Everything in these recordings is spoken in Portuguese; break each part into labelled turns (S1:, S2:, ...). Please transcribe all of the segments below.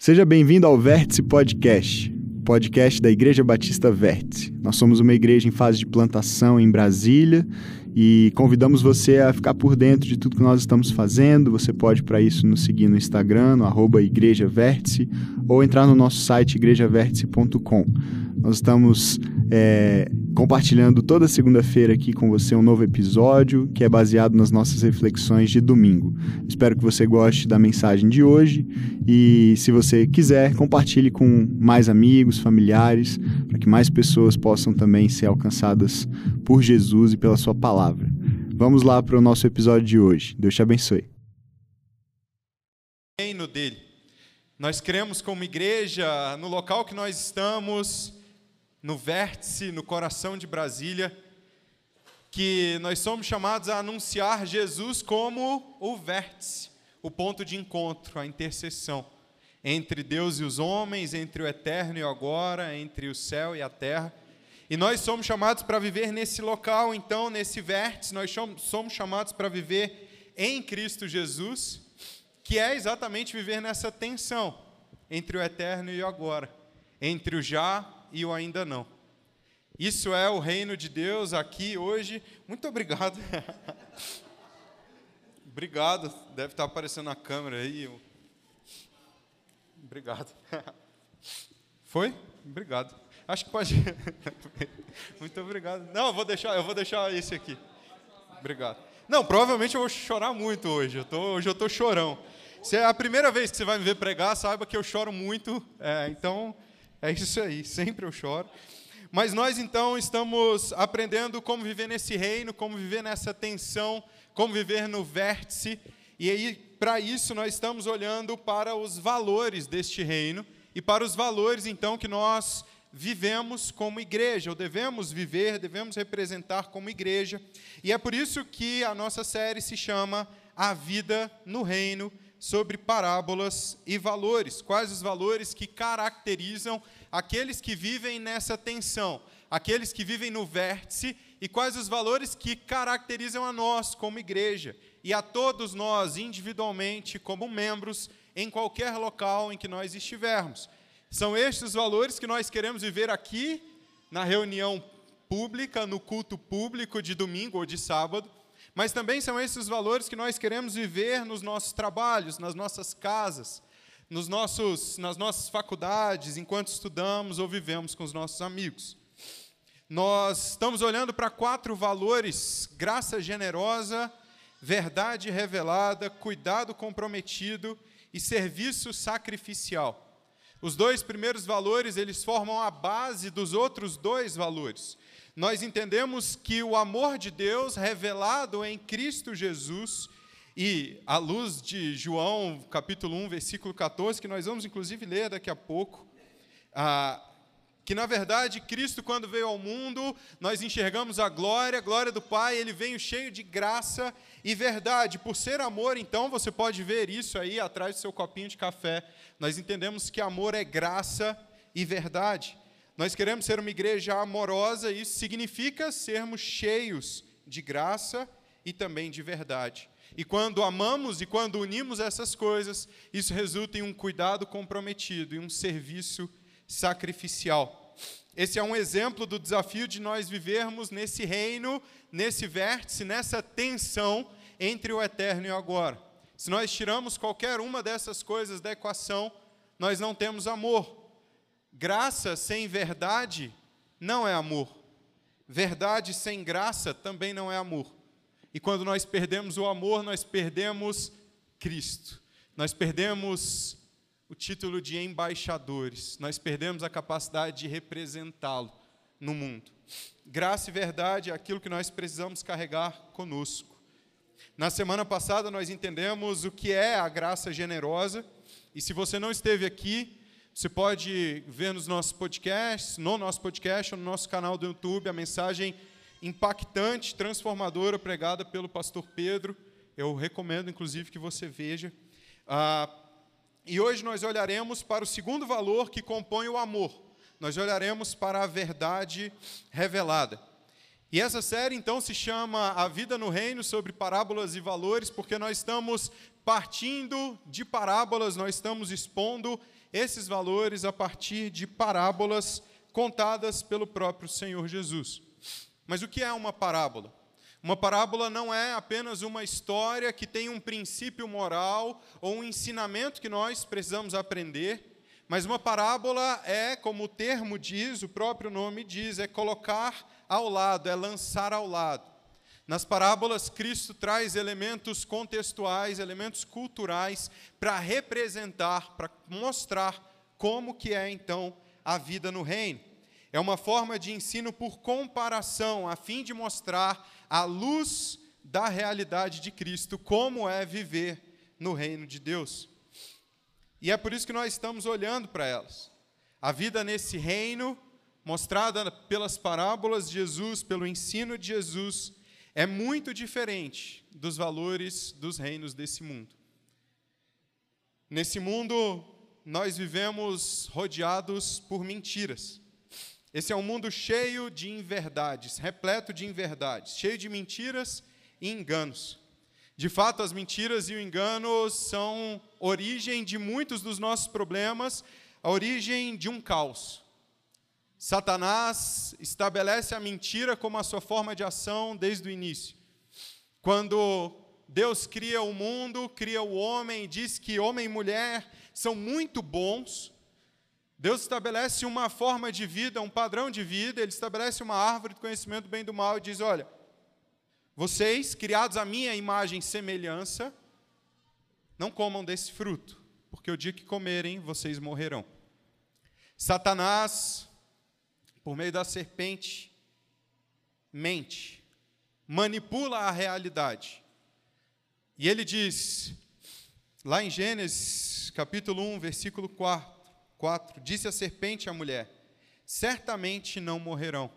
S1: Seja bem-vindo ao Vértice Podcast, podcast da Igreja Batista Vértice. Nós somos uma igreja em fase de plantação em Brasília e convidamos você a ficar por dentro de tudo que nós estamos fazendo. Você pode, para isso, nos seguir no Instagram, no arroba Igreja Vértice, ou entrar no nosso site igrejavértice.com. Nós estamos é, compartilhando toda segunda-feira aqui com você um novo episódio que é baseado nas nossas reflexões de domingo. Espero que você goste da mensagem de hoje e, se você quiser, compartilhe com mais amigos, familiares, para que mais pessoas possam também ser alcançadas por Jesus e pela Sua palavra. Vamos lá para o nosso episódio de hoje. Deus te abençoe.
S2: Reino dele. Nós cremos como igreja, no local que nós estamos, no vértice, no coração de Brasília, que nós somos chamados a anunciar Jesus como o vértice, o ponto de encontro, a interseção entre Deus e os homens, entre o eterno e o agora, entre o céu e a terra. E nós somos chamados para viver nesse local, então, nesse vértice, nós somos chamados para viver em Cristo Jesus, que é exatamente viver nessa tensão entre o eterno e o agora, entre o já e o ainda não. Isso é o reino de Deus aqui hoje. Muito obrigado. obrigado. Deve estar aparecendo na câmera aí. Obrigado. Foi? Obrigado. Acho que pode. Muito obrigado. Não, eu vou deixar, eu vou deixar esse aqui. Obrigado. Não, provavelmente eu vou chorar muito hoje. Eu tô, hoje eu estou chorão. Se é a primeira vez que você vai me ver pregar, saiba que eu choro muito. É, então, é isso aí, sempre eu choro. Mas nós então estamos aprendendo como viver nesse reino, como viver nessa tensão, como viver no vértice. E aí, para isso, nós estamos olhando para os valores deste reino e para os valores então que nós vivemos como igreja, ou devemos viver, devemos representar como igreja. E é por isso que a nossa série se chama A Vida no Reino sobre parábolas e valores. Quais os valores que caracterizam aqueles que vivem nessa tensão, aqueles que vivem no vértice, e quais os valores que caracterizam a nós como igreja e a todos nós individualmente, como membros, em qualquer local em que nós estivermos. São estes os valores que nós queremos viver aqui, na reunião pública, no culto público de domingo ou de sábado mas também são esses valores que nós queremos viver nos nossos trabalhos, nas nossas casas, nos nossos, nas nossas faculdades, enquanto estudamos ou vivemos com os nossos amigos. Nós estamos olhando para quatro valores: graça generosa, verdade revelada, cuidado comprometido e serviço sacrificial. Os dois primeiros valores, eles formam a base dos outros dois valores nós entendemos que o amor de Deus revelado em Cristo Jesus, e à luz de João, capítulo 1, versículo 14, que nós vamos inclusive ler daqui a pouco, ah, que na verdade Cristo, quando veio ao mundo, nós enxergamos a glória, a glória do Pai, ele veio cheio de graça e verdade. Por ser amor, então, você pode ver isso aí atrás do seu copinho de café. Nós entendemos que amor é graça e verdade. Nós queremos ser uma igreja amorosa, e isso significa sermos cheios de graça e também de verdade. E quando amamos e quando unimos essas coisas, isso resulta em um cuidado comprometido e um serviço sacrificial. Esse é um exemplo do desafio de nós vivermos nesse reino, nesse vértice, nessa tensão entre o eterno e o agora. Se nós tiramos qualquer uma dessas coisas da equação, nós não temos amor. Graça sem verdade não é amor. Verdade sem graça também não é amor. E quando nós perdemos o amor, nós perdemos Cristo. Nós perdemos o título de embaixadores. Nós perdemos a capacidade de representá-lo no mundo. Graça e verdade é aquilo que nós precisamos carregar conosco. Na semana passada nós entendemos o que é a graça generosa, e se você não esteve aqui, você pode ver nos nossos podcasts, no nosso podcast ou no nosso canal do YouTube a mensagem impactante, transformadora pregada pelo pastor Pedro. Eu recomendo, inclusive, que você veja. Ah, e hoje nós olharemos para o segundo valor que compõe o amor. Nós olharemos para a verdade revelada. E essa série então se chama A Vida no Reino sobre Parábolas e Valores, porque nós estamos partindo de parábolas, nós estamos expondo esses valores a partir de parábolas contadas pelo próprio Senhor Jesus. Mas o que é uma parábola? Uma parábola não é apenas uma história que tem um princípio moral ou um ensinamento que nós precisamos aprender, mas uma parábola é, como o termo diz, o próprio nome diz, é colocar ao lado, é lançar ao lado. Nas parábolas, Cristo traz elementos contextuais, elementos culturais para representar, para mostrar como que é então a vida no reino. É uma forma de ensino por comparação, a fim de mostrar a luz da realidade de Cristo, como é viver no reino de Deus. E é por isso que nós estamos olhando para elas. A vida nesse reino, mostrada pelas parábolas de Jesus, pelo ensino de Jesus, é muito diferente dos valores dos reinos desse mundo. Nesse mundo, nós vivemos rodeados por mentiras. Esse é um mundo cheio de inverdades, repleto de inverdades, cheio de mentiras e enganos. De fato, as mentiras e o engano são origem de muitos dos nossos problemas, a origem de um caos. Satanás estabelece a mentira como a sua forma de ação desde o início. Quando Deus cria o mundo, cria o homem, diz que homem e mulher são muito bons, Deus estabelece uma forma de vida, um padrão de vida, ele estabelece uma árvore de conhecimento do bem e do mal e diz: olha, vocês, criados à minha imagem e semelhança, não comam desse fruto, porque o dia que comerem, vocês morrerão. Satanás, por meio da serpente, mente, manipula a realidade. E ele diz, lá em Gênesis capítulo 1, versículo 4, 4: Disse a serpente à mulher: Certamente não morrerão.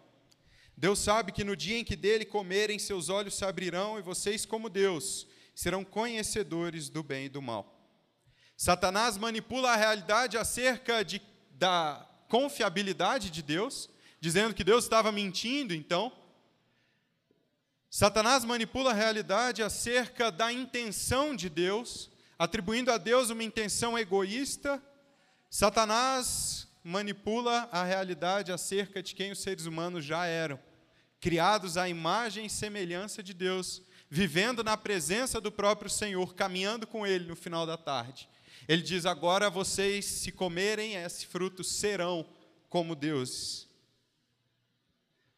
S2: Deus sabe que no dia em que dele comerem, seus olhos se abrirão e vocês, como Deus, serão conhecedores do bem e do mal. Satanás manipula a realidade acerca de, da confiabilidade de Deus, dizendo que Deus estava mentindo, então. Satanás manipula a realidade acerca da intenção de Deus, atribuindo a Deus uma intenção egoísta Satanás manipula a realidade acerca de quem os seres humanos já eram, criados à imagem e semelhança de Deus, vivendo na presença do próprio Senhor, caminhando com Ele no final da tarde. Ele diz: Agora vocês, se comerem esse fruto, serão como deuses.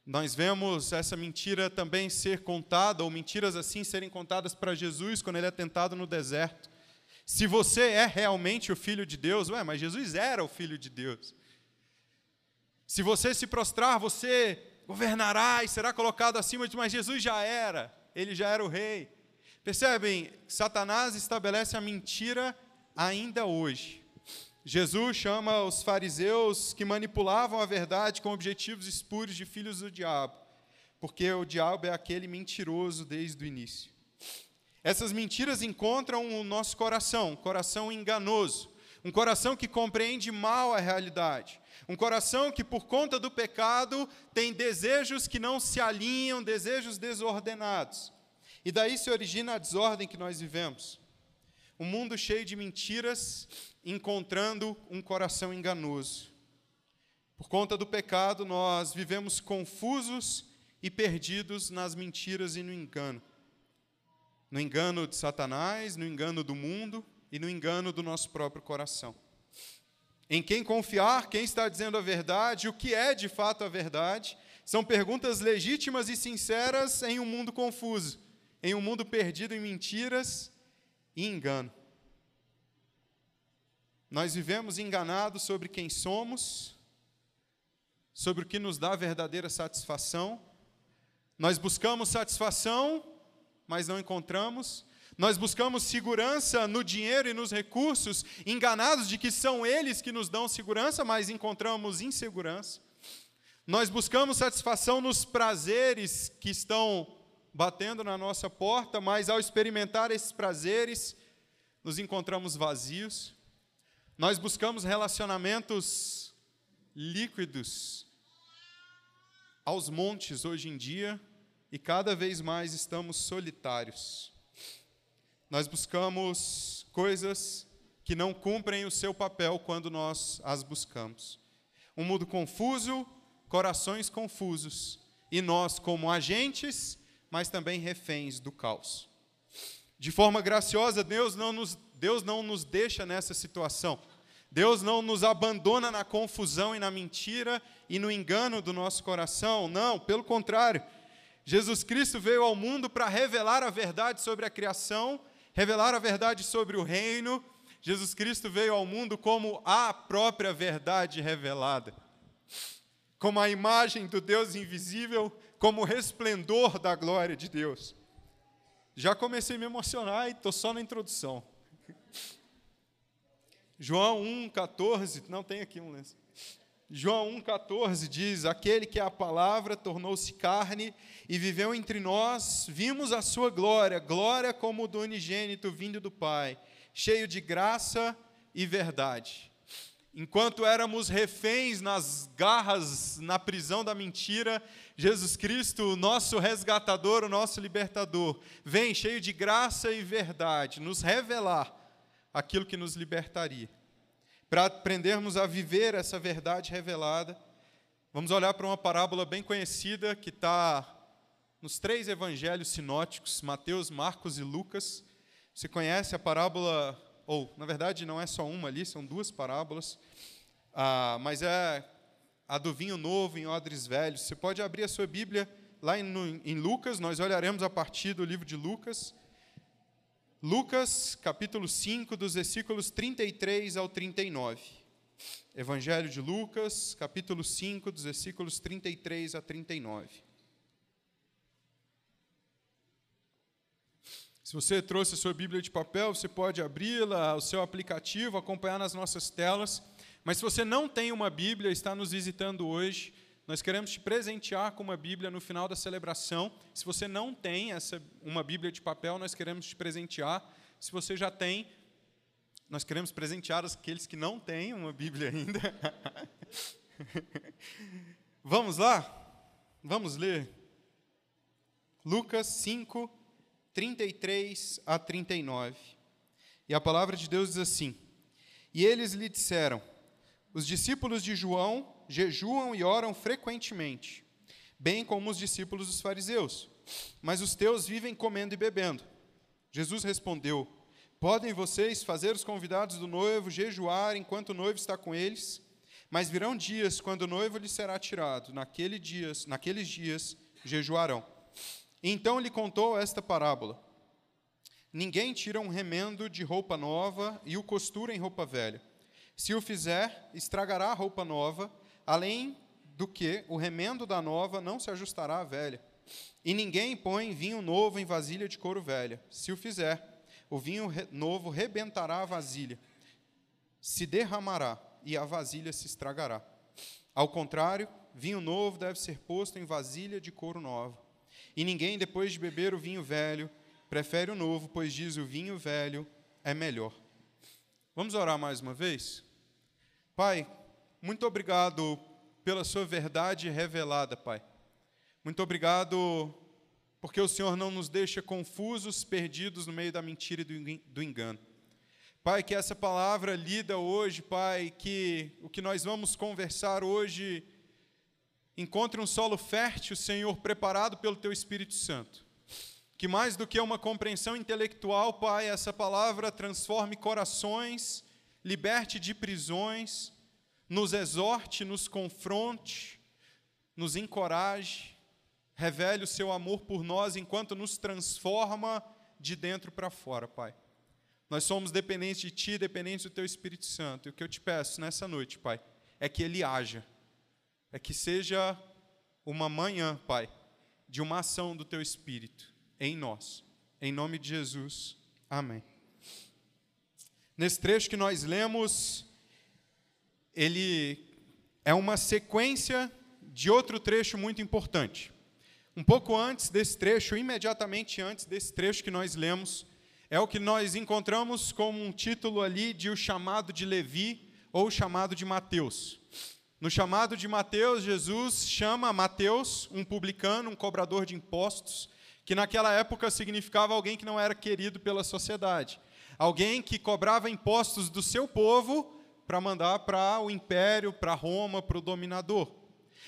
S2: Nós vemos essa mentira também ser contada, ou mentiras assim serem contadas para Jesus quando ele é tentado no deserto. Se você é realmente o filho de Deus, ué, mas Jesus era o filho de Deus. Se você se prostrar, você governará e será colocado acima de, mas Jesus já era, ele já era o rei. Percebem? Satanás estabelece a mentira ainda hoje. Jesus chama os fariseus que manipulavam a verdade com objetivos espúrios de filhos do diabo, porque o diabo é aquele mentiroso desde o início. Essas mentiras encontram o nosso coração, um coração enganoso, um coração que compreende mal a realidade, um coração que, por conta do pecado, tem desejos que não se alinham, desejos desordenados. E daí se origina a desordem que nós vivemos. Um mundo cheio de mentiras, encontrando um coração enganoso. Por conta do pecado, nós vivemos confusos e perdidos nas mentiras e no engano no engano de Satanás, no engano do mundo e no engano do nosso próprio coração. Em quem confiar, quem está dizendo a verdade, o que é de fato a verdade, são perguntas legítimas e sinceras em um mundo confuso, em um mundo perdido em mentiras e engano. Nós vivemos enganados sobre quem somos, sobre o que nos dá verdadeira satisfação. Nós buscamos satisfação mas não encontramos. Nós buscamos segurança no dinheiro e nos recursos, enganados de que são eles que nos dão segurança, mas encontramos insegurança. Nós buscamos satisfação nos prazeres que estão batendo na nossa porta, mas ao experimentar esses prazeres, nos encontramos vazios. Nós buscamos relacionamentos líquidos aos montes hoje em dia, e cada vez mais estamos solitários. nós buscamos coisas que não cumprem o seu papel quando nós as buscamos. Um mundo confuso, corações confusos, e nós, como agentes, mas também reféns do caos. De forma graciosa, Deus não nos, Deus não nos deixa nessa situação. Deus não nos abandona na confusão e na mentira e no engano do nosso coração. Não, pelo contrário. Jesus Cristo veio ao mundo para revelar a verdade sobre a criação, revelar a verdade sobre o reino. Jesus Cristo veio ao mundo como a própria verdade revelada, como a imagem do Deus invisível, como o resplendor da glória de Deus. Já comecei a me emocionar e estou só na introdução. João 1,14, não tem aqui um lenço. João 1,14 diz: Aquele que é a palavra tornou-se carne e viveu entre nós, vimos a sua glória, glória como do unigênito vindo do Pai, cheio de graça e verdade. Enquanto éramos reféns nas garras, na prisão da mentira, Jesus Cristo, o nosso resgatador, o nosso libertador, vem cheio de graça e verdade, nos revelar aquilo que nos libertaria. Para aprendermos a viver essa verdade revelada, vamos olhar para uma parábola bem conhecida que está nos três evangelhos sinóticos, Mateus, Marcos e Lucas. Você conhece a parábola, ou na verdade não é só uma ali, são duas parábolas, ah, mas é a do vinho novo em odres velhos. Você pode abrir a sua Bíblia lá em, em Lucas, nós olharemos a partir do livro de Lucas. Lucas, capítulo 5, dos versículos 33 ao 39. Evangelho de Lucas, capítulo 5, dos versículos 33 a 39. Se você trouxe a sua Bíblia de papel, você pode abri-la, o seu aplicativo, acompanhar nas nossas telas. Mas se você não tem uma Bíblia, está nos visitando hoje, nós queremos te presentear com uma Bíblia no final da celebração. Se você não tem essa uma Bíblia de papel, nós queremos te presentear. Se você já tem, nós queremos presentear aqueles que não têm uma Bíblia ainda. Vamos lá? Vamos ler. Lucas 5, 33 a 39. E a palavra de Deus diz assim: E eles lhe disseram: os discípulos de João jejuam e oram frequentemente, bem como os discípulos dos fariseus, mas os teus vivem comendo e bebendo. Jesus respondeu: Podem vocês fazer os convidados do noivo jejuar enquanto o noivo está com eles? Mas virão dias quando o noivo lhe será tirado, naquele dias, naqueles dias jejuarão. Então lhe contou esta parábola: Ninguém tira um remendo de roupa nova e o costura em roupa velha se o fizer, estragará a roupa nova, além do que o remendo da nova não se ajustará à velha. E ninguém põe vinho novo em vasilha de couro velha. Se o fizer, o vinho novo rebentará a vasilha, se derramará e a vasilha se estragará. Ao contrário, vinho novo deve ser posto em vasilha de couro nova. E ninguém, depois de beber o vinho velho, prefere o novo, pois diz o vinho velho é melhor. Vamos orar mais uma vez? Pai, muito obrigado pela Sua verdade revelada, Pai. Muito obrigado porque o Senhor não nos deixa confusos, perdidos no meio da mentira e do engano. Pai, que essa palavra lida hoje, Pai, que o que nós vamos conversar hoje encontre um solo fértil, Senhor, preparado pelo Teu Espírito Santo. Que mais do que uma compreensão intelectual, Pai, essa palavra transforme corações liberte de prisões, nos exorte, nos confronte, nos encoraje, revele o seu amor por nós enquanto nos transforma de dentro para fora, Pai. Nós somos dependentes de Ti, dependentes do Teu Espírito Santo. E o que eu te peço nessa noite, Pai, é que Ele haja, é que seja uma manhã, Pai, de uma ação do Teu Espírito em nós. Em nome de Jesus. Amém. Nesse trecho que nós lemos, ele é uma sequência de outro trecho muito importante. Um pouco antes desse trecho, imediatamente antes desse trecho que nós lemos, é o que nós encontramos como um título ali de o chamado de Levi ou o chamado de Mateus. No chamado de Mateus, Jesus chama Mateus, um publicano, um cobrador de impostos, que naquela época significava alguém que não era querido pela sociedade, alguém que cobrava impostos do seu povo para mandar para o império, para Roma, para o dominador.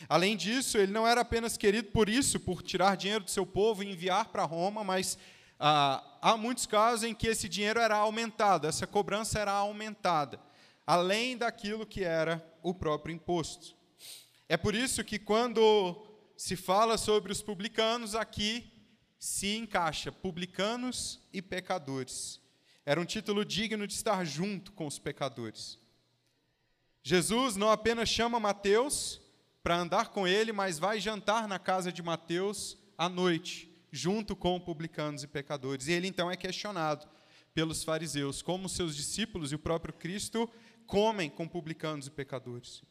S2: Além disso, ele não era apenas querido por isso, por tirar dinheiro do seu povo e enviar para Roma, mas ah, há muitos casos em que esse dinheiro era aumentado, essa cobrança era aumentada, além daquilo que era o próprio imposto. É por isso que quando se fala sobre os publicanos, aqui se encaixa publicanos e pecadores. Era um título digno de estar junto com os pecadores. Jesus não apenas chama Mateus para andar com ele, mas vai jantar na casa de Mateus à noite, junto com publicanos e pecadores. E ele então é questionado pelos fariseus como seus discípulos e o próprio Cristo comem com publicanos e pecadores.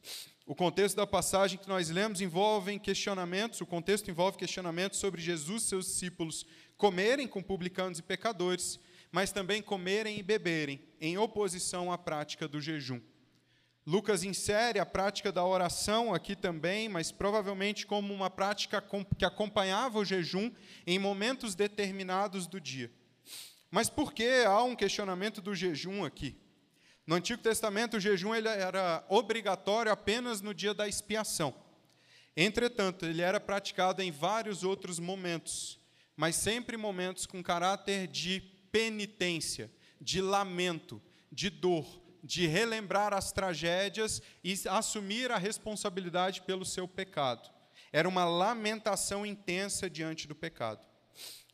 S2: O contexto da passagem que nós lemos envolve questionamentos, o contexto envolve questionamentos sobre Jesus e seus discípulos comerem com publicanos e pecadores, mas também comerem e beberem, em oposição à prática do jejum. Lucas insere a prática da oração aqui também, mas provavelmente como uma prática que acompanhava o jejum em momentos determinados do dia. Mas por que há um questionamento do jejum aqui? No Antigo Testamento, o jejum ele era obrigatório apenas no dia da expiação. Entretanto, ele era praticado em vários outros momentos, mas sempre momentos com caráter de penitência, de lamento, de dor, de relembrar as tragédias e assumir a responsabilidade pelo seu pecado. Era uma lamentação intensa diante do pecado.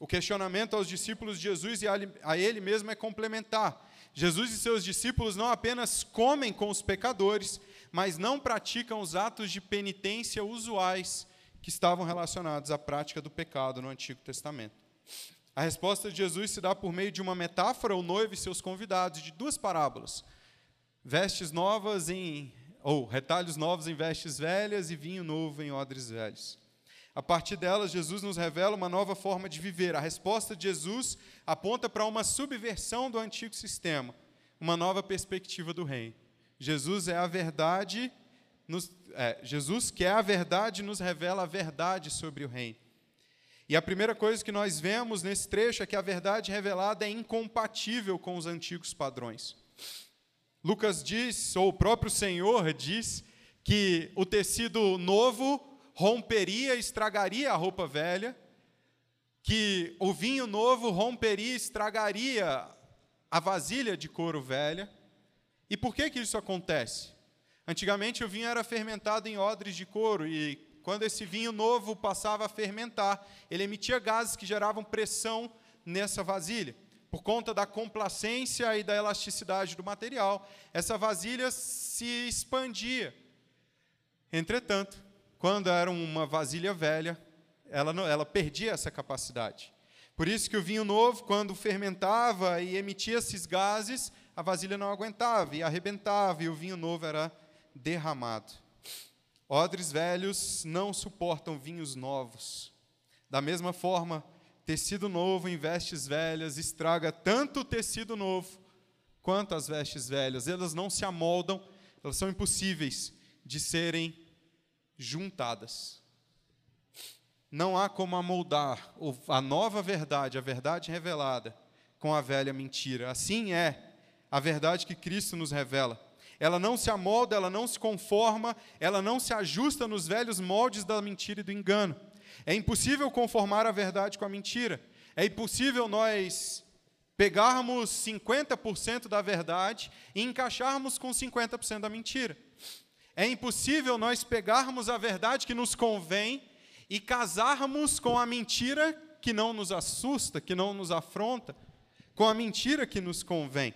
S2: O questionamento aos discípulos de Jesus e a ele mesmo é complementar. Jesus e seus discípulos não apenas comem com os pecadores, mas não praticam os atos de penitência usuais que estavam relacionados à prática do pecado no Antigo Testamento. A resposta de Jesus se dá por meio de uma metáfora, o noivo e seus convidados, de duas parábolas: vestes novas em ou retalhos novos em vestes velhas e vinho novo em odres velhos. A partir delas, Jesus nos revela uma nova forma de viver. A resposta de Jesus aponta para uma subversão do antigo sistema, uma nova perspectiva do reino. Jesus é a verdade, nos, é, Jesus que é a verdade nos revela a verdade sobre o reino. E a primeira coisa que nós vemos nesse trecho é que a verdade revelada é incompatível com os antigos padrões. Lucas diz, ou o próprio Senhor diz, que o tecido novo romperia, estragaria a roupa velha, que o vinho novo romperia, estragaria a vasilha de couro velha. E por que, que isso acontece? Antigamente o vinho era fermentado em odres de couro e quando esse vinho novo passava a fermentar, ele emitia gases que geravam pressão nessa vasilha. Por conta da complacência e da elasticidade do material, essa vasilha se expandia. Entretanto, quando era uma vasilha velha, ela, não, ela perdia essa capacidade. Por isso que o vinho novo, quando fermentava e emitia esses gases, a vasilha não aguentava e arrebentava, e o vinho novo era derramado. Odres velhos não suportam vinhos novos. Da mesma forma, tecido novo em vestes velhas estraga tanto o tecido novo quanto as vestes velhas. Elas não se amoldam, elas são impossíveis de serem juntadas. Não há como amoldar a nova verdade, a verdade revelada, com a velha mentira. Assim é a verdade que Cristo nos revela. Ela não se amolda, ela não se conforma, ela não se ajusta nos velhos moldes da mentira e do engano. É impossível conformar a verdade com a mentira. É impossível nós pegarmos 50% da verdade e encaixarmos com 50% da mentira. É impossível nós pegarmos a verdade que nos convém e casarmos com a mentira que não nos assusta, que não nos afronta, com a mentira que nos convém.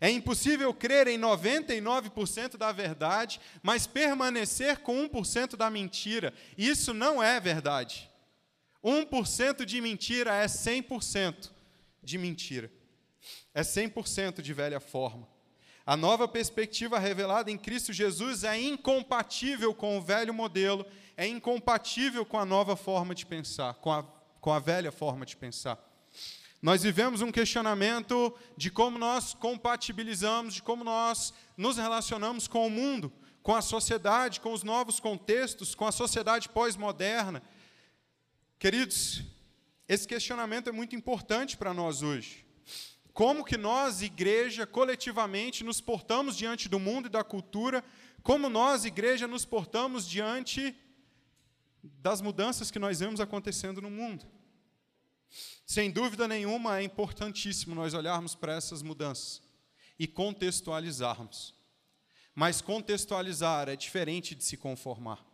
S2: É impossível crer em 99% da verdade, mas permanecer com 1% da mentira. Isso não é verdade. 1% de mentira é 100% de mentira. É 100% de velha forma. A nova perspectiva revelada em Cristo Jesus é incompatível com o velho modelo, é incompatível com a nova forma de pensar, com a, com a velha forma de pensar. Nós vivemos um questionamento de como nós compatibilizamos, de como nós nos relacionamos com o mundo, com a sociedade, com os novos contextos, com a sociedade pós-moderna. Queridos, Esse questionamento é muito importante para nós hoje. Como que nós, igreja, coletivamente nos portamos diante do mundo e da cultura? Como nós, igreja, nos portamos diante das mudanças que nós vemos acontecendo no mundo? Sem dúvida nenhuma, é importantíssimo nós olharmos para essas mudanças e contextualizarmos. Mas contextualizar é diferente de se conformar.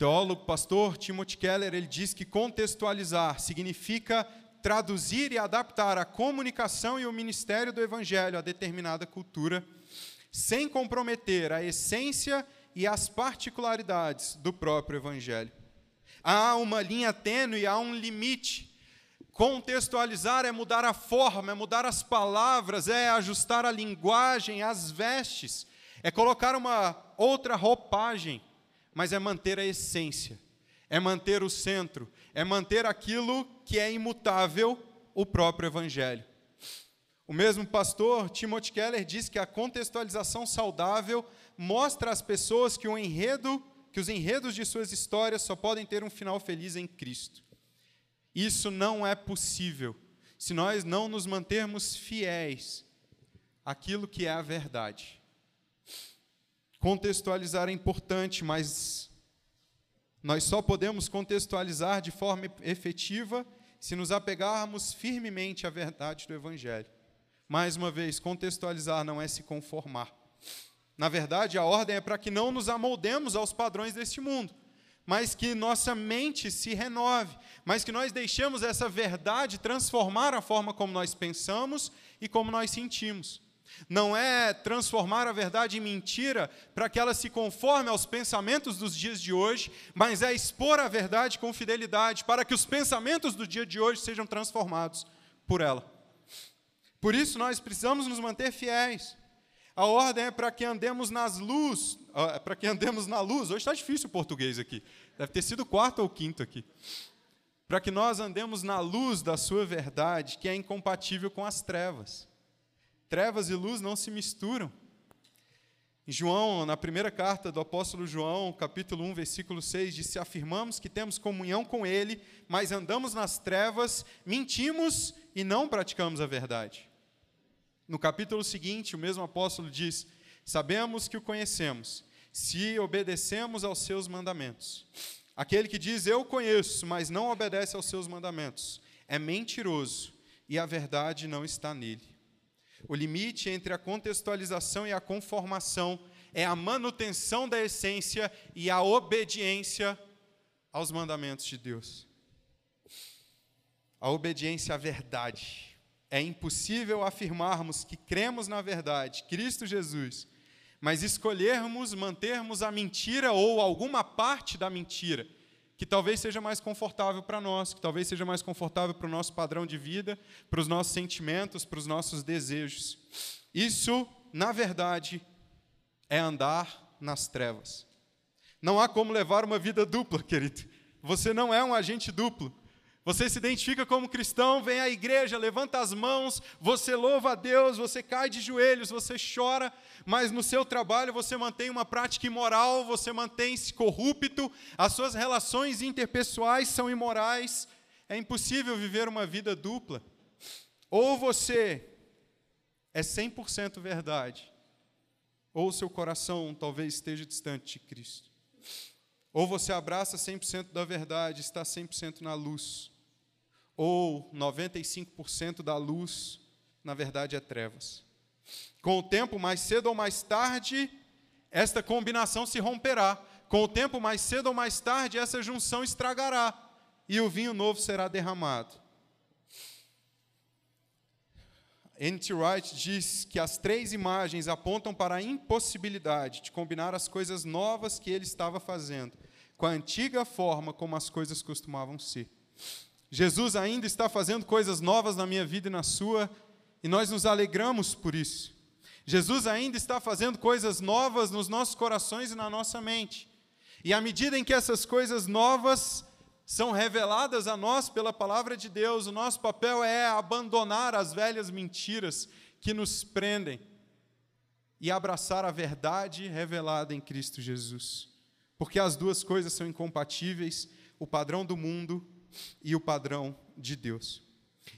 S2: Teólogo pastor Timothy Keller ele diz que contextualizar significa traduzir e adaptar a comunicação e o ministério do evangelho a determinada cultura, sem comprometer a essência e as particularidades do próprio evangelho. Há uma linha tênue, há um limite. Contextualizar é mudar a forma, é mudar as palavras, é ajustar a linguagem, as vestes, é colocar uma outra roupagem, mas é manter a essência, é manter o centro, é manter aquilo que é imutável, o próprio Evangelho. O mesmo pastor Timothy Keller diz que a contextualização saudável mostra às pessoas que o enredo, que os enredos de suas histórias só podem ter um final feliz em Cristo. Isso não é possível se nós não nos mantermos fiéis àquilo que é a verdade. Contextualizar é importante, mas nós só podemos contextualizar de forma efetiva se nos apegarmos firmemente à verdade do Evangelho. Mais uma vez, contextualizar não é se conformar. Na verdade, a ordem é para que não nos amoldemos aos padrões deste mundo, mas que nossa mente se renove, mas que nós deixemos essa verdade transformar a forma como nós pensamos e como nós sentimos. Não é transformar a verdade em mentira para que ela se conforme aos pensamentos dos dias de hoje, mas é expor a verdade com fidelidade para que os pensamentos do dia de hoje sejam transformados por ela. Por isso nós precisamos nos manter fiéis. A ordem é para que andemos nas luz, para que andemos na luz. Hoje está difícil o português aqui. Deve ter sido quarto ou quinto aqui. Para que nós andemos na luz da sua verdade, que é incompatível com as trevas. Trevas e luz não se misturam. Em João, na primeira carta do apóstolo João, capítulo 1, versículo 6, diz: Se afirmamos que temos comunhão com Ele, mas andamos nas trevas, mentimos e não praticamos a verdade. No capítulo seguinte, o mesmo apóstolo diz: Sabemos que o conhecemos, se obedecemos aos seus mandamentos. Aquele que diz eu conheço, mas não obedece aos seus mandamentos, é mentiroso e a verdade não está nele. O limite entre a contextualização e a conformação é a manutenção da essência e a obediência aos mandamentos de Deus. A obediência à verdade. É impossível afirmarmos que cremos na verdade, Cristo Jesus, mas escolhermos mantermos a mentira ou alguma parte da mentira que talvez seja mais confortável para nós, que talvez seja mais confortável para o nosso padrão de vida, para os nossos sentimentos, para os nossos desejos. Isso, na verdade, é andar nas trevas. Não há como levar uma vida dupla, querido. Você não é um agente duplo. Você se identifica como cristão, vem à igreja, levanta as mãos, você louva a Deus, você cai de joelhos, você chora, mas no seu trabalho você mantém uma prática imoral, você mantém-se corrupto, as suas relações interpessoais são imorais. É impossível viver uma vida dupla. Ou você é 100% verdade, ou seu coração talvez esteja distante de Cristo. Ou você abraça 100% da verdade, está 100% na luz ou 95% da luz, na verdade, é trevas. Com o tempo, mais cedo ou mais tarde, esta combinação se romperá. Com o tempo, mais cedo ou mais tarde, essa junção estragará e o vinho novo será derramado. N.T. Wright diz que as três imagens apontam para a impossibilidade de combinar as coisas novas que ele estava fazendo com a antiga forma como as coisas costumavam ser. Jesus ainda está fazendo coisas novas na minha vida e na sua, e nós nos alegramos por isso. Jesus ainda está fazendo coisas novas nos nossos corações e na nossa mente. E à medida em que essas coisas novas são reveladas a nós pela palavra de Deus, o nosso papel é abandonar as velhas mentiras que nos prendem e abraçar a verdade revelada em Cristo Jesus. Porque as duas coisas são incompatíveis, o padrão do mundo e o padrão de Deus.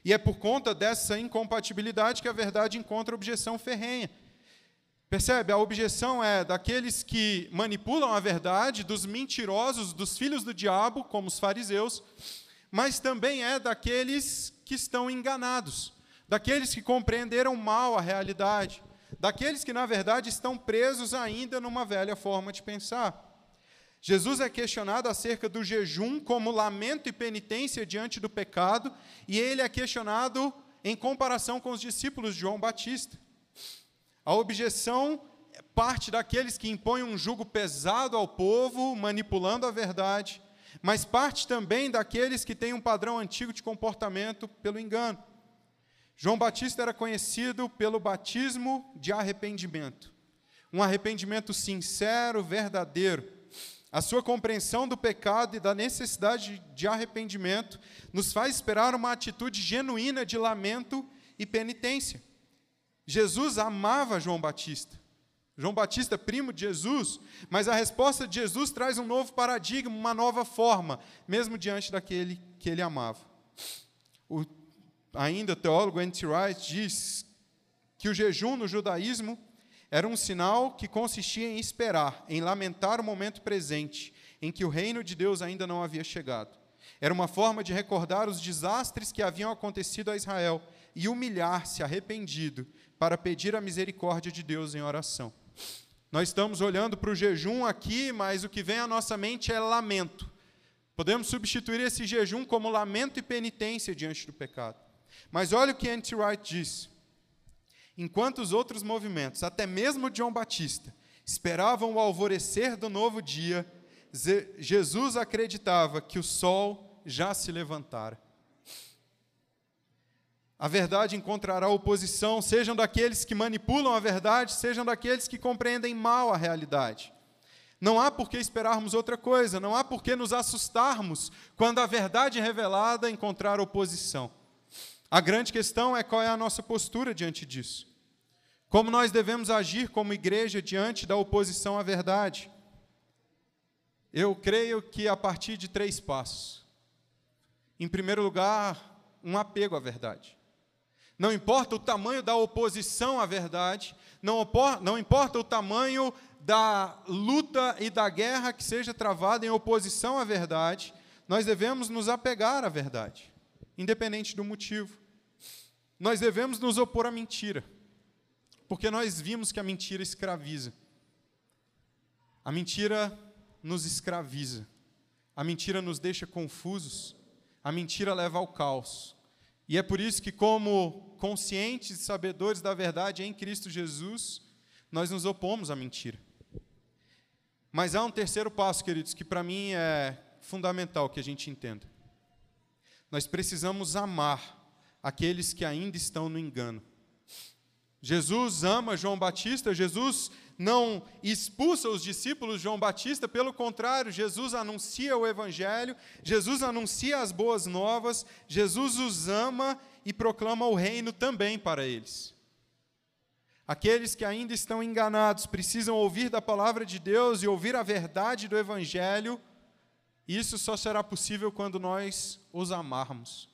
S2: E é por conta dessa incompatibilidade que a verdade encontra objeção ferrenha. Percebe? A objeção é daqueles que manipulam a verdade, dos mentirosos, dos filhos do diabo, como os fariseus, mas também é daqueles que estão enganados, daqueles que compreenderam mal a realidade, daqueles que, na verdade, estão presos ainda numa velha forma de pensar. Jesus é questionado acerca do jejum como lamento e penitência diante do pecado, e ele é questionado em comparação com os discípulos de João Batista. A objeção parte daqueles que impõem um jugo pesado ao povo, manipulando a verdade, mas parte também daqueles que têm um padrão antigo de comportamento pelo engano. João Batista era conhecido pelo batismo de arrependimento, um arrependimento sincero, verdadeiro. A sua compreensão do pecado e da necessidade de arrependimento nos faz esperar uma atitude genuína de lamento e penitência. Jesus amava João Batista. João Batista, primo de Jesus, mas a resposta de Jesus traz um novo paradigma, uma nova forma, mesmo diante daquele que ele amava. O, ainda o teólogo N.T. Wright diz que o jejum no judaísmo era um sinal que consistia em esperar, em lamentar o momento presente, em que o reino de Deus ainda não havia chegado. Era uma forma de recordar os desastres que haviam acontecido a Israel e humilhar-se arrependido para pedir a misericórdia de Deus em oração. Nós estamos olhando para o jejum aqui, mas o que vem à nossa mente é lamento. Podemos substituir esse jejum como lamento e penitência diante do pecado. Mas olha o que N.T. Wright diz. Enquanto os outros movimentos, até mesmo João Batista, esperavam o alvorecer do novo dia, Jesus acreditava que o sol já se levantara. A verdade encontrará oposição, sejam daqueles que manipulam a verdade, sejam daqueles que compreendem mal a realidade. Não há por que esperarmos outra coisa, não há por que nos assustarmos quando a verdade revelada encontrar oposição. A grande questão é qual é a nossa postura diante disso. Como nós devemos agir como igreja diante da oposição à verdade? Eu creio que a partir de três passos. Em primeiro lugar, um apego à verdade. Não importa o tamanho da oposição à verdade, não, não importa o tamanho da luta e da guerra que seja travada em oposição à verdade, nós devemos nos apegar à verdade, independente do motivo. Nós devemos nos opor à mentira, porque nós vimos que a mentira escraviza. A mentira nos escraviza. A mentira nos deixa confusos. A mentira leva ao caos. E é por isso que, como conscientes e sabedores da verdade em Cristo Jesus, nós nos opomos à mentira. Mas há um terceiro passo, queridos, que para mim é fundamental que a gente entenda. Nós precisamos amar aqueles que ainda estão no engano. Jesus ama João Batista, Jesus não expulsa os discípulos de João Batista, pelo contrário, Jesus anuncia o Evangelho, Jesus anuncia as boas novas, Jesus os ama e proclama o reino também para eles. Aqueles que ainda estão enganados precisam ouvir da palavra de Deus e ouvir a verdade do Evangelho, isso só será possível quando nós os amarmos,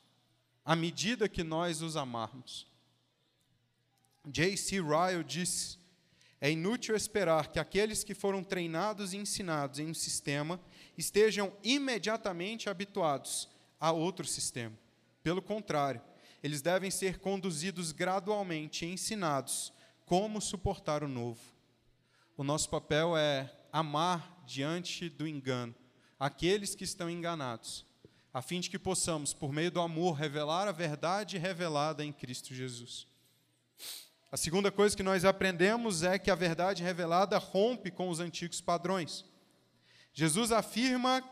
S2: à medida que nós os amarmos. J.C. Ryle diz: é inútil esperar que aqueles que foram treinados e ensinados em um sistema estejam imediatamente habituados a outro sistema. Pelo contrário, eles devem ser conduzidos gradualmente e ensinados como suportar o novo. O nosso papel é amar diante do engano aqueles que estão enganados, a fim de que possamos, por meio do amor, revelar a verdade revelada em Cristo Jesus. A segunda coisa que nós aprendemos é que a verdade revelada rompe com os antigos padrões. Jesus afirma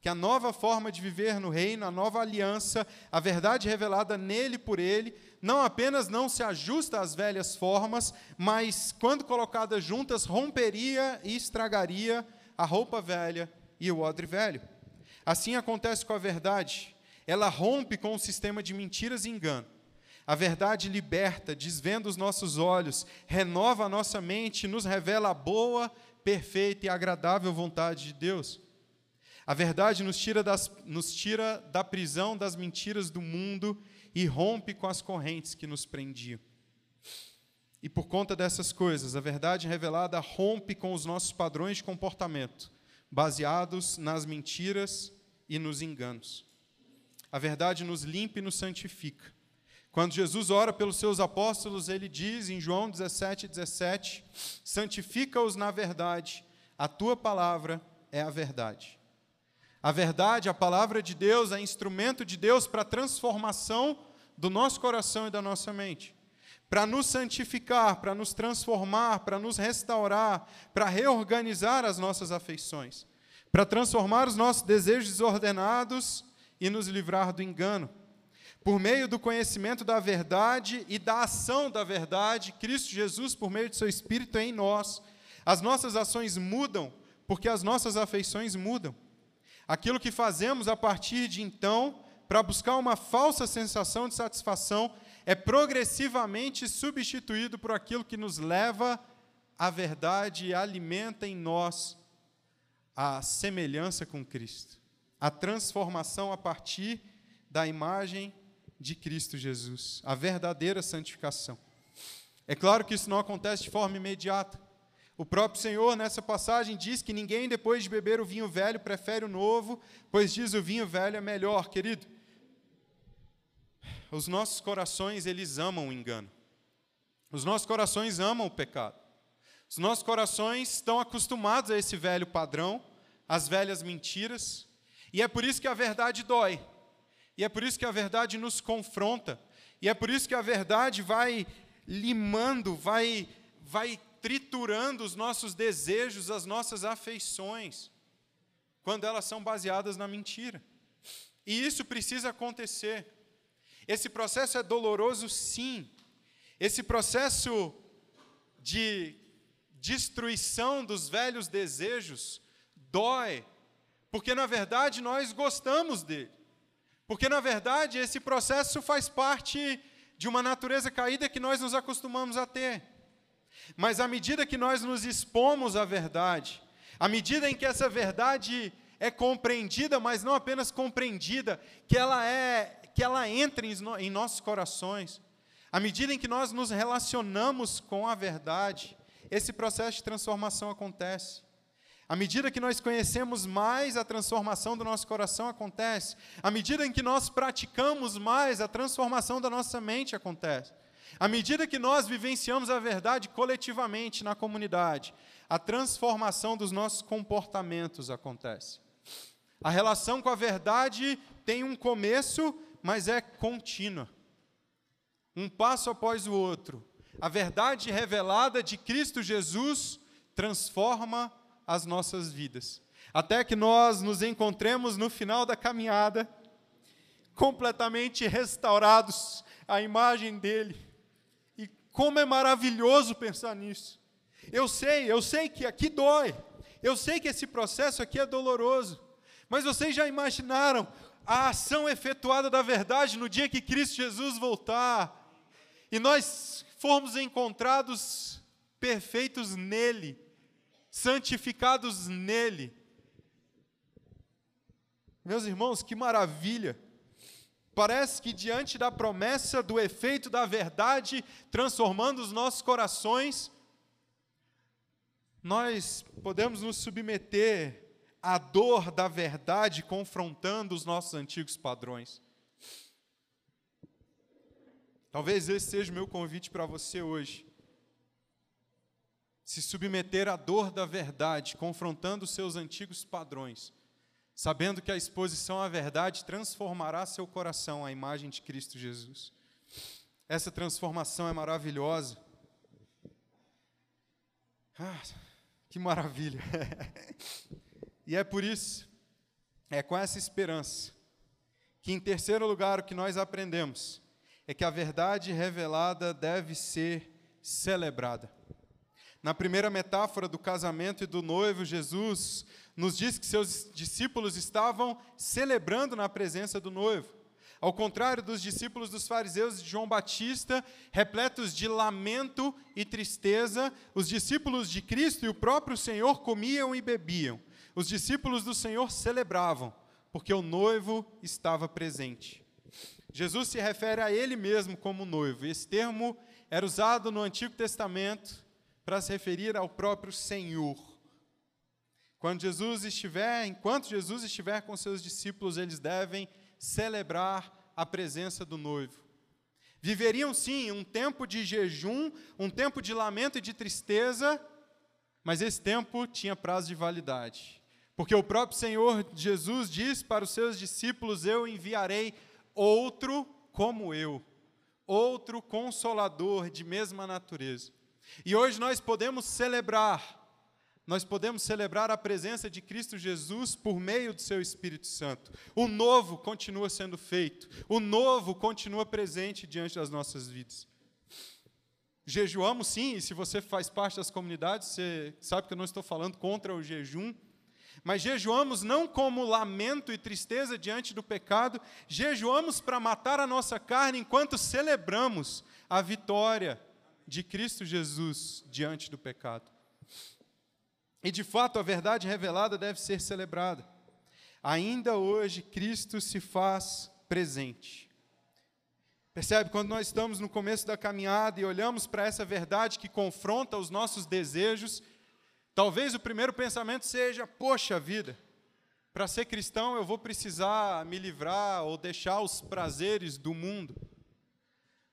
S2: que a nova forma de viver no reino, a nova aliança, a verdade revelada nele por ele, não apenas não se ajusta às velhas formas, mas, quando colocadas juntas, romperia e estragaria a roupa velha e o odre velho. Assim acontece com a verdade. Ela rompe com o sistema de mentiras e engano. A verdade liberta, desvenda os nossos olhos, renova a nossa mente, nos revela a boa, perfeita e agradável vontade de Deus. A verdade nos tira, das, nos tira da prisão das mentiras do mundo e rompe com as correntes que nos prendiam. E por conta dessas coisas, a verdade revelada rompe com os nossos padrões de comportamento, baseados nas mentiras e nos enganos. A verdade nos limpa e nos santifica. Quando Jesus ora pelos seus apóstolos, ele diz em João 17, 17: Santifica-os na verdade, a tua palavra é a verdade. A verdade, a palavra de Deus, é instrumento de Deus para a transformação do nosso coração e da nossa mente para nos santificar, para nos transformar, para nos restaurar, para reorganizar as nossas afeições, para transformar os nossos desejos desordenados e nos livrar do engano. Por meio do conhecimento da verdade e da ação da verdade, Cristo Jesus, por meio de seu Espírito em nós, as nossas ações mudam, porque as nossas afeições mudam. Aquilo que fazemos a partir de então, para buscar uma falsa sensação de satisfação, é progressivamente substituído por aquilo que nos leva à verdade e alimenta em nós a semelhança com Cristo, a transformação a partir da imagem de Cristo Jesus, a verdadeira santificação. É claro que isso não acontece de forma imediata. O próprio Senhor, nessa passagem, diz que ninguém, depois de beber o vinho velho, prefere o novo, pois diz o vinho velho é melhor, querido. Os nossos corações, eles amam o engano. Os nossos corações amam o pecado. Os nossos corações estão acostumados a esse velho padrão, às velhas mentiras, e é por isso que a verdade dói. E é por isso que a verdade nos confronta. E é por isso que a verdade vai limando, vai vai triturando os nossos desejos, as nossas afeições, quando elas são baseadas na mentira. E isso precisa acontecer. Esse processo é doloroso, sim. Esse processo de destruição dos velhos desejos dói, porque na verdade nós gostamos dele. Porque na verdade esse processo faz parte de uma natureza caída que nós nos acostumamos a ter. Mas à medida que nós nos expomos à verdade, à medida em que essa verdade é compreendida, mas não apenas compreendida, que ela é que ela entre em nossos corações. À medida em que nós nos relacionamos com a verdade, esse processo de transformação acontece. À medida que nós conhecemos mais, a transformação do nosso coração acontece. À medida em que nós praticamos mais, a transformação da nossa mente acontece. À medida que nós vivenciamos a verdade coletivamente na comunidade, a transformação dos nossos comportamentos acontece. A relação com a verdade tem um começo, mas é contínua. Um passo após o outro. A verdade revelada de Cristo Jesus transforma as nossas vidas. Até que nós nos encontremos no final da caminhada, completamente restaurados à imagem dele. E como é maravilhoso pensar nisso. Eu sei, eu sei que aqui dói. Eu sei que esse processo aqui é doloroso. Mas vocês já imaginaram a ação efetuada da verdade no dia que Cristo Jesus voltar e nós formos encontrados perfeitos nele, santificados nele. Meus irmãos, que maravilha! Parece que diante da promessa do efeito da verdade transformando os nossos corações, nós podemos nos submeter a dor da verdade confrontando os nossos antigos padrões. Talvez esse seja o meu convite para você hoje. Se submeter à dor da verdade, confrontando os seus antigos padrões, sabendo que a exposição à verdade transformará seu coração à imagem de Cristo Jesus. Essa transformação é maravilhosa. Ah, que maravilha! E é por isso, é com essa esperança, que em terceiro lugar o que nós aprendemos é que a verdade revelada deve ser celebrada. Na primeira metáfora do casamento e do noivo, Jesus nos diz que seus discípulos estavam celebrando na presença do noivo. Ao contrário dos discípulos dos fariseus de João Batista, repletos de lamento e tristeza, os discípulos de Cristo e o próprio Senhor comiam e bebiam Os discípulos do Senhor celebravam, porque o noivo estava presente. Jesus se refere a ele mesmo como noivo. Esse termo era usado no Antigo Testamento para se referir ao próprio Senhor. Quando Jesus estiver, enquanto Jesus estiver com seus discípulos, eles devem celebrar a presença do noivo. Viveriam sim um tempo de jejum, um tempo de lamento e de tristeza, mas esse tempo tinha prazo de validade. Porque o próprio Senhor Jesus diz para os seus discípulos: Eu enviarei outro como eu, outro consolador de mesma natureza. E hoje nós podemos celebrar, nós podemos celebrar a presença de Cristo Jesus por meio do seu Espírito Santo. O novo continua sendo feito, o novo continua presente diante das nossas vidas. Jejuamos sim, e se você faz parte das comunidades, você sabe que eu não estou falando contra o jejum, mas jejuamos não como lamento e tristeza diante do pecado, jejuamos para matar a nossa carne enquanto celebramos a vitória de Cristo Jesus diante do pecado. E de fato, a verdade revelada deve ser celebrada. Ainda hoje, Cristo se faz presente. Percebe? Quando nós estamos no começo da caminhada e olhamos para essa verdade que confronta os nossos desejos, talvez o primeiro pensamento seja: poxa vida, para ser cristão eu vou precisar me livrar ou deixar os prazeres do mundo.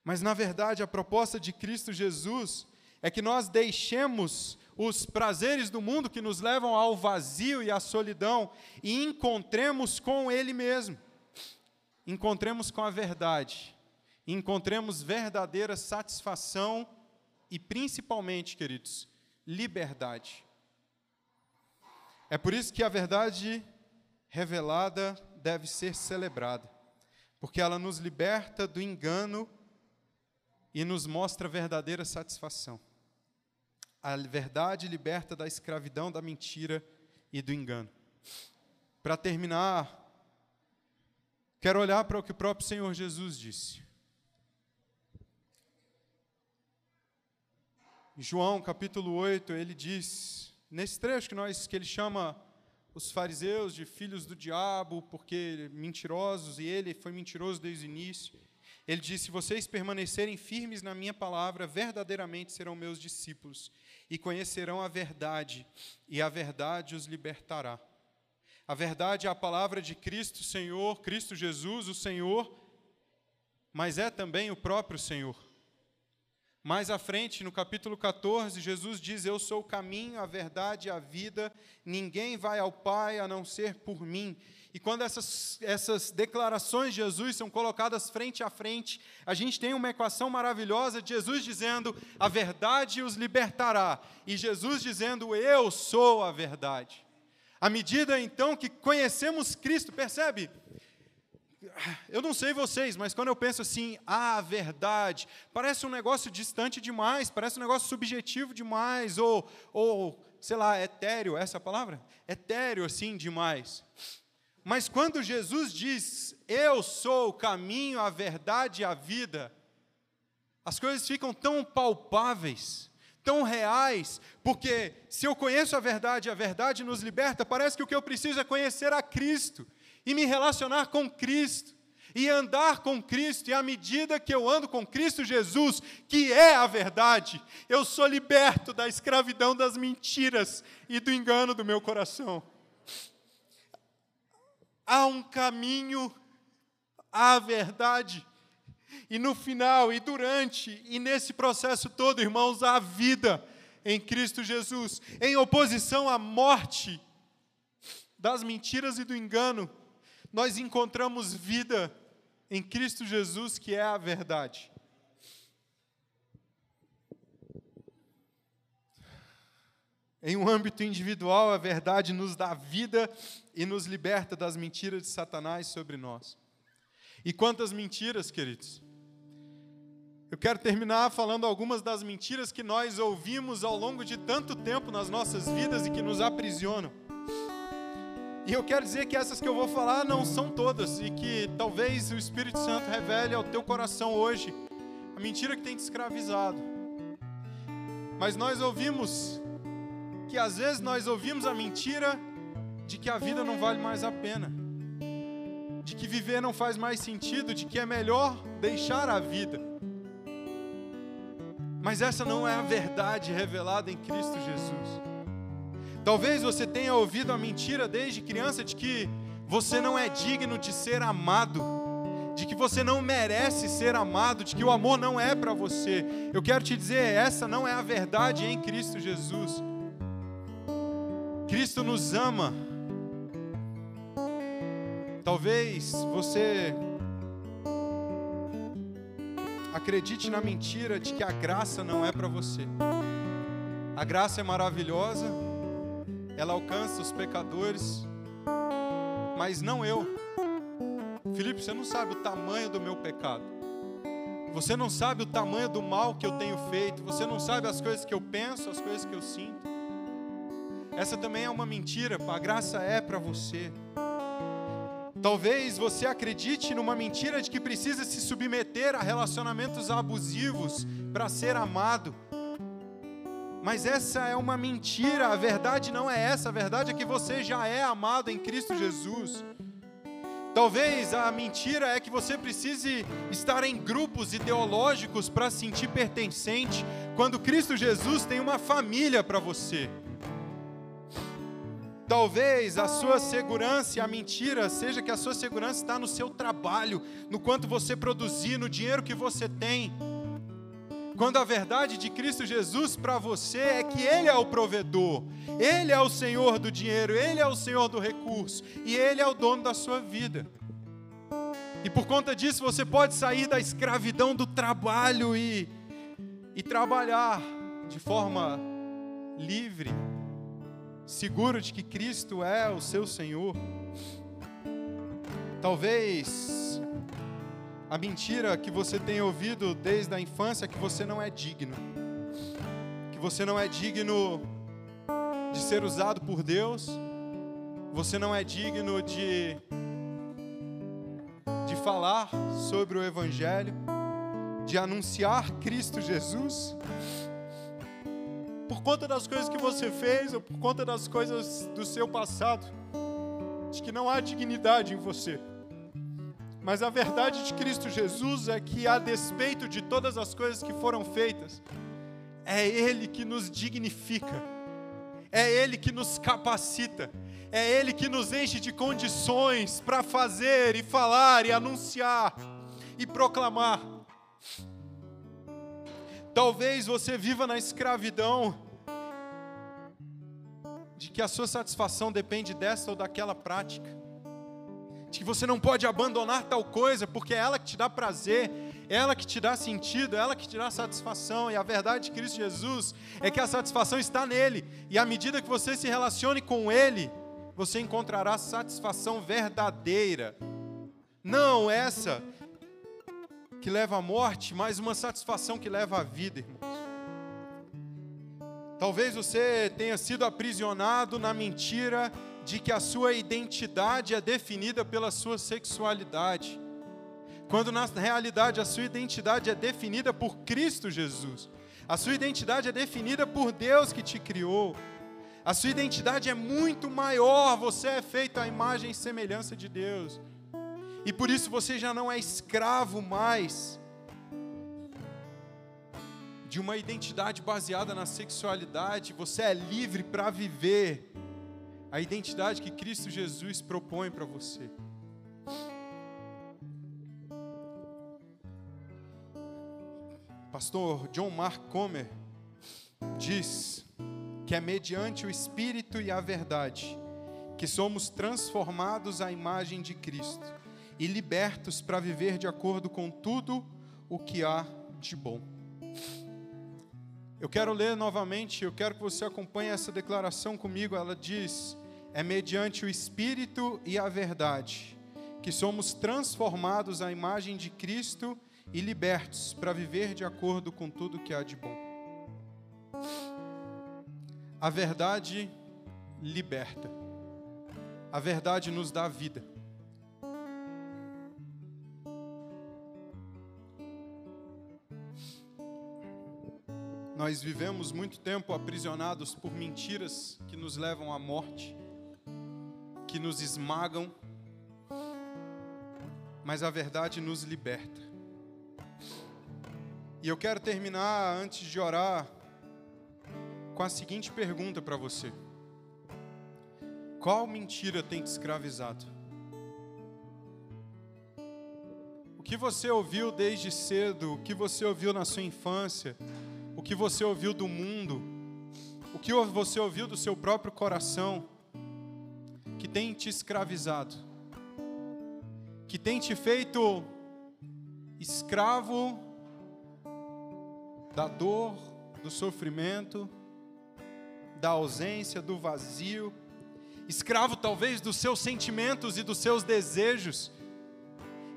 S2: Mas, na verdade, a proposta de Cristo Jesus é que nós deixemos os prazeres do mundo que nos levam ao vazio e à solidão e encontremos com Ele mesmo. Encontremos com a verdade. Encontremos verdadeira satisfação e, principalmente, queridos, liberdade. É por isso que a verdade revelada deve ser celebrada, porque ela nos liberta do engano e nos mostra verdadeira satisfação. A verdade liberta da escravidão, da mentira e do engano. Para terminar, quero olhar para o que o próprio Senhor Jesus disse. João capítulo 8, ele diz, nesse trecho que, nós, que ele chama os fariseus de filhos do diabo, porque mentirosos, e ele foi mentiroso desde o início. Ele disse: Se vocês permanecerem firmes na minha palavra, verdadeiramente serão meus discípulos e conhecerão a verdade, e a verdade os libertará. A verdade é a palavra de Cristo, Senhor, Cristo Jesus, o Senhor, mas é também o próprio Senhor. Mais à frente, no capítulo 14, Jesus diz: Eu sou o caminho, a verdade e a vida, ninguém vai ao Pai a não ser por mim. E quando essas, essas declarações de Jesus são colocadas frente a frente, a gente tem uma equação maravilhosa de Jesus dizendo: A verdade os libertará, e Jesus dizendo: Eu sou a verdade. À medida então que conhecemos Cristo, percebe? Eu não sei vocês, mas quando eu penso assim, ah, verdade, parece um negócio distante demais, parece um negócio subjetivo demais, ou, ou sei lá, etéreo, essa é a palavra? Etéreo assim demais. Mas quando Jesus diz, eu sou o caminho, a verdade e a vida, as coisas ficam tão palpáveis, tão reais, porque se eu conheço a verdade, a verdade nos liberta, parece que o que eu preciso é conhecer a Cristo e me relacionar com Cristo e andar com Cristo, e à medida que eu ando com Cristo Jesus, que é a verdade, eu sou liberto da escravidão das mentiras e do engano do meu coração. Há um caminho à verdade, e no final, e durante, e nesse processo todo, irmãos, há vida em Cristo Jesus, em oposição à morte das mentiras e do engano nós encontramos vida em Cristo Jesus, que é a verdade. Em um âmbito individual, a verdade nos dá vida e nos liberta das mentiras de Satanás sobre nós. E quantas mentiras, queridos? Eu quero terminar falando algumas das mentiras que nós ouvimos ao longo de tanto tempo nas nossas vidas e que nos aprisionam. E eu quero dizer que essas que eu vou falar não são todas, e que talvez o Espírito Santo revele ao teu coração hoje a mentira que tem te escravizado. Mas nós ouvimos que às vezes nós ouvimos a mentira de que a vida não vale mais a pena, de que viver não faz mais sentido, de que é melhor deixar a vida. Mas essa não é a verdade revelada em Cristo Jesus. Talvez você tenha ouvido a mentira desde criança de que você não é digno de ser amado, de que você não merece ser amado, de que o amor não é para você. Eu quero te dizer, essa não é a verdade em Cristo Jesus. Cristo nos ama. Talvez você acredite na mentira de que a graça não é para você. A graça é maravilhosa, ela alcança os pecadores, mas não eu. Felipe, você não sabe o tamanho do meu pecado. Você não sabe o tamanho do mal que eu tenho feito. Você não sabe as coisas que eu penso, as coisas que eu sinto. Essa também é uma mentira. A graça é para você. Talvez você acredite numa mentira de que precisa se submeter a relacionamentos abusivos para ser amado. Mas essa é uma mentira, a verdade não é essa, a verdade é que você já é amado em Cristo Jesus. Talvez a mentira é que você precise estar em grupos ideológicos para sentir pertencente, quando Cristo Jesus tem uma família para você. Talvez a sua segurança e a mentira seja que a sua segurança está no seu trabalho, no quanto você produzir, no dinheiro que você tem. Quando a verdade de Cristo Jesus para você é que Ele é o provedor, Ele é o Senhor do dinheiro, Ele é o Senhor do recurso e Ele é o dono da sua vida. E por conta disso você pode sair da escravidão do trabalho e, e trabalhar de forma livre, seguro de que Cristo é o seu Senhor. Talvez a mentira que você tem ouvido desde a infância é que você não é digno. Que você não é digno de ser usado por Deus. Você não é digno de de falar sobre o evangelho, de anunciar Cristo Jesus. Por conta das coisas que você fez ou por conta das coisas do seu passado, de que não há dignidade em você. Mas a verdade de Cristo Jesus é que, a despeito de todas as coisas que foram feitas, é Ele que nos dignifica, é Ele que nos capacita, é Ele que nos enche de condições para fazer e falar e anunciar e proclamar. Talvez você viva na escravidão de que a sua satisfação depende dessa ou daquela prática de que você não pode abandonar tal coisa, porque é ela que te dá prazer, é ela que te dá sentido, é ela que te dá satisfação, e a verdade de Cristo Jesus é que a satisfação está nele, e à medida que você se relacione com ele, você encontrará satisfação verdadeira. Não essa que leva à morte, mas uma satisfação que leva à vida, irmãos. Talvez você tenha sido aprisionado na mentira de que a sua identidade é definida pela sua sexualidade, quando na realidade a sua identidade é definida por Cristo Jesus. A sua identidade é definida por Deus que te criou. A sua identidade é muito maior, você é feito à imagem e semelhança de Deus. E por isso você já não é escravo mais de uma identidade baseada na sexualidade, você é livre para viver a identidade que Cristo Jesus propõe para você. Pastor John Mark Comer diz que é mediante o Espírito e a verdade que somos transformados à imagem de Cristo e libertos para viver de acordo com tudo o que há de bom. Eu quero ler novamente, eu quero que você acompanhe essa declaração comigo. Ela diz: é mediante o Espírito e a verdade que somos transformados à imagem de Cristo e libertos para viver de acordo com tudo que há de bom. A verdade liberta. A verdade nos dá vida. Nós vivemos muito tempo aprisionados por mentiras que nos levam à morte que nos esmagam, mas a verdade nos liberta. E eu quero terminar, antes de orar, com a seguinte pergunta para você: Qual mentira tem te escravizado? O que você ouviu desde cedo, o que você ouviu na sua infância, o que você ouviu do mundo, o que você ouviu do seu próprio coração, tem te escravizado, que tem te feito escravo da dor, do sofrimento, da ausência, do vazio, escravo talvez dos seus sentimentos e dos seus desejos,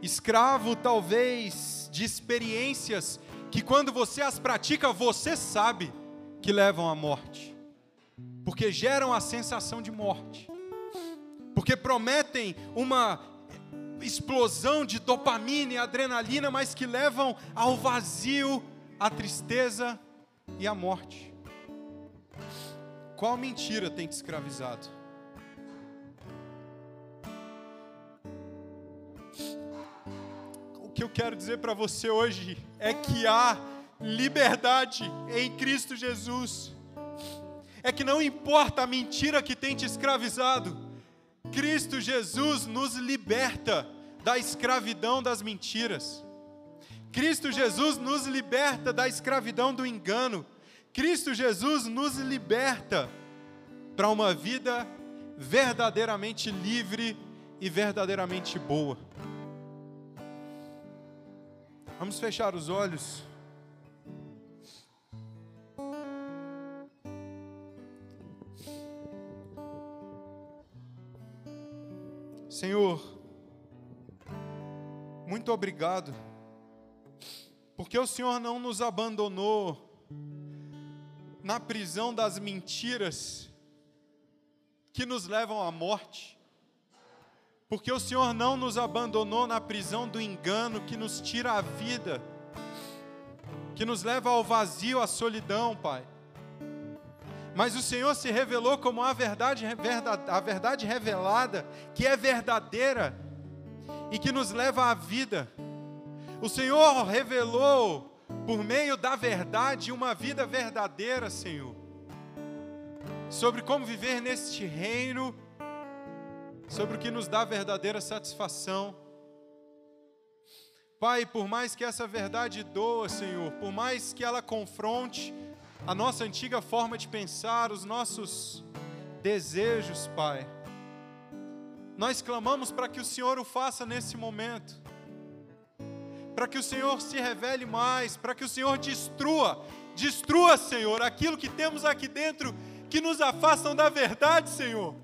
S2: escravo talvez de experiências que quando você as pratica, você sabe que levam à morte, porque geram a sensação de morte, porque prometem uma explosão de dopamina e adrenalina, mas que levam ao vazio, à tristeza e à morte. Qual mentira tem te escravizado? O que eu quero dizer para você hoje é que há liberdade em Cristo Jesus. É que não importa a mentira que tem te escravizado, Cristo Jesus nos liberta da escravidão das mentiras. Cristo Jesus nos liberta da escravidão do engano. Cristo Jesus nos liberta para uma vida verdadeiramente livre e verdadeiramente boa. Vamos fechar os olhos. Senhor, muito obrigado, porque o Senhor não nos abandonou na prisão das mentiras que nos levam à morte. Porque o Senhor não nos abandonou na prisão do engano que nos tira a vida, que nos leva ao vazio, à solidão, Pai. Mas o Senhor se revelou como a verdade, a verdade revelada, que é verdadeira e que nos leva à vida. O Senhor revelou por meio da verdade, uma vida verdadeira, Senhor. Sobre como viver neste reino, sobre o que nos dá verdadeira satisfação. Pai, por mais que essa verdade doa, Senhor, por mais que ela confronte a nossa antiga forma de pensar, os nossos desejos, Pai, nós clamamos para que o Senhor o faça nesse momento para que o Senhor se revele mais, para que o Senhor destrua, destrua, Senhor, aquilo que temos aqui dentro que nos afastam da verdade, Senhor.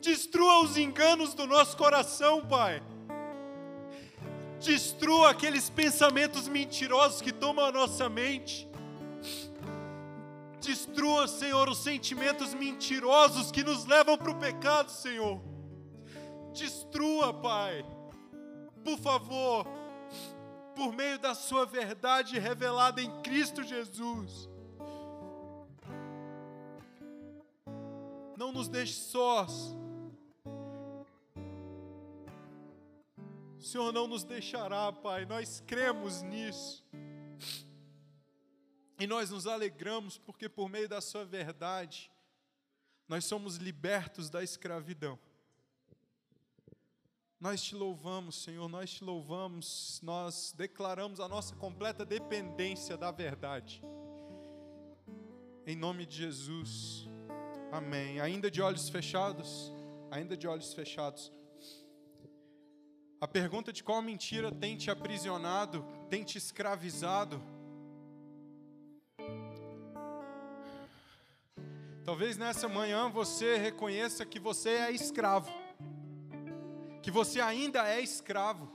S2: Destrua os enganos do nosso coração, Pai. Destrua aqueles pensamentos mentirosos que tomam a nossa mente. Destrua, Senhor, os sentimentos mentirosos que nos levam para o pecado, Senhor. Destrua, Pai. Por favor, por meio da Sua verdade revelada em Cristo Jesus. Não nos deixe sós. O Senhor não nos deixará, Pai, nós cremos nisso. E nós nos alegramos porque, por meio da Sua verdade, nós somos libertos da escravidão. Nós te louvamos, Senhor, nós te louvamos, nós declaramos a nossa completa dependência da verdade. Em nome de Jesus, amém. Ainda de olhos fechados, ainda de olhos fechados. A pergunta de qual mentira tem te aprisionado, tem te escravizado. Talvez nessa manhã você reconheça que você é escravo que você ainda é escravo,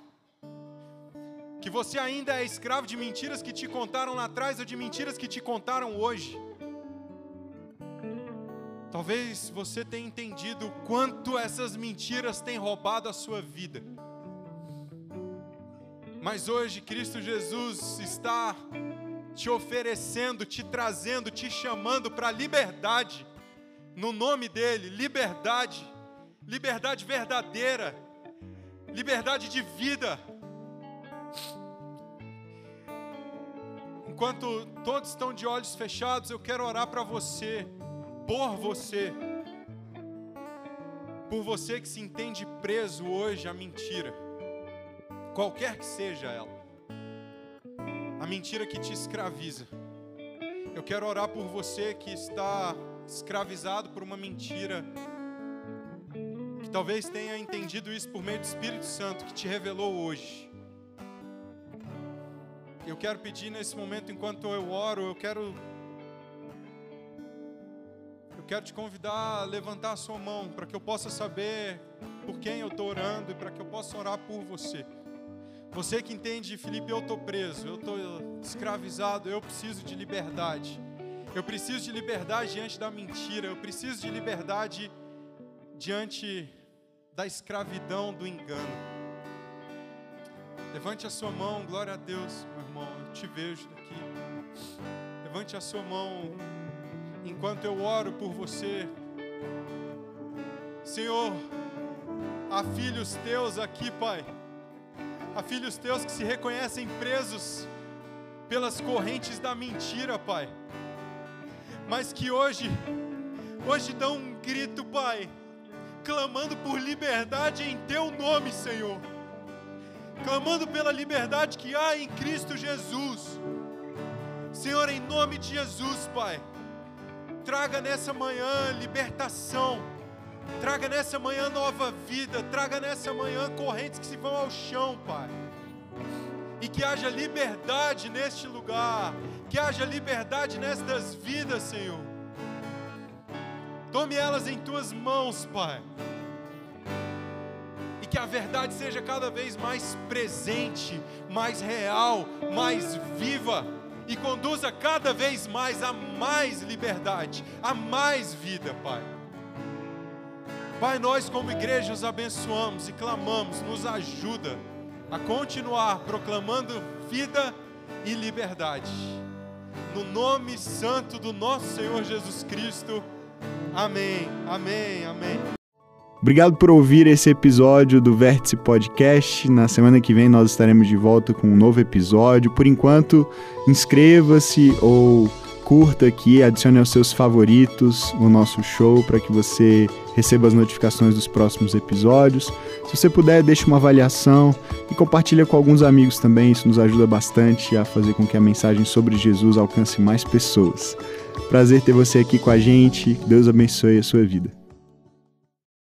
S2: que você ainda é escravo de mentiras que te contaram lá atrás ou de mentiras que te contaram hoje. Talvez você tenha entendido quanto essas mentiras têm roubado a sua vida. Mas hoje Cristo Jesus está te oferecendo, te trazendo, te chamando para liberdade. No nome dele, liberdade. Liberdade verdadeira, liberdade de vida. Enquanto todos estão de olhos fechados, eu quero orar para você, por você, por você que se entende preso hoje à mentira, qualquer que seja ela, a mentira que te escraviza. Eu quero orar por você que está escravizado por uma mentira, que talvez tenha entendido isso por meio do Espírito Santo que te revelou hoje. Eu quero pedir nesse momento, enquanto eu oro, eu quero. Eu quero te convidar a levantar a sua mão para que eu possa saber por quem eu estou orando e para que eu possa orar por você. Você que entende, Felipe, eu estou preso, eu estou escravizado, eu preciso de liberdade. Eu preciso de liberdade diante da mentira, eu preciso de liberdade diante da escravidão do engano. Levante a sua mão, glória a Deus, meu irmão, eu te vejo daqui. Levante a sua mão enquanto eu oro por você. Senhor, há filhos teus aqui, Pai. Há filhos teus que se reconhecem presos pelas correntes da mentira, Pai. Mas que hoje, hoje dão um grito, Pai, clamando por liberdade em teu nome, Senhor clamando pela liberdade que há em Cristo Jesus. Senhor, em nome de Jesus, Pai, traga nessa manhã libertação, traga nessa manhã nova vida, traga nessa manhã correntes que se vão ao chão, Pai. E que haja liberdade neste lugar, que haja liberdade nestas vidas, Senhor. Tome elas em tuas mãos, Pai que a verdade seja cada vez mais presente, mais real, mais viva e conduza cada vez mais a mais liberdade, a mais vida, Pai. Pai, nós como igreja os abençoamos e clamamos, nos ajuda a continuar proclamando vida e liberdade. No nome santo do nosso Senhor Jesus Cristo. Amém. Amém. Amém.
S1: Obrigado por ouvir esse episódio do Vértice Podcast. Na semana que vem nós estaremos de volta com um novo episódio. Por enquanto, inscreva-se ou curta aqui, adicione aos seus favoritos o nosso show para que você receba as notificações dos próximos episódios. Se você puder, deixe uma avaliação e compartilhe com alguns amigos também. Isso nos ajuda bastante a fazer com que a mensagem sobre Jesus alcance mais pessoas. Prazer ter você aqui com a gente. Deus abençoe a sua vida.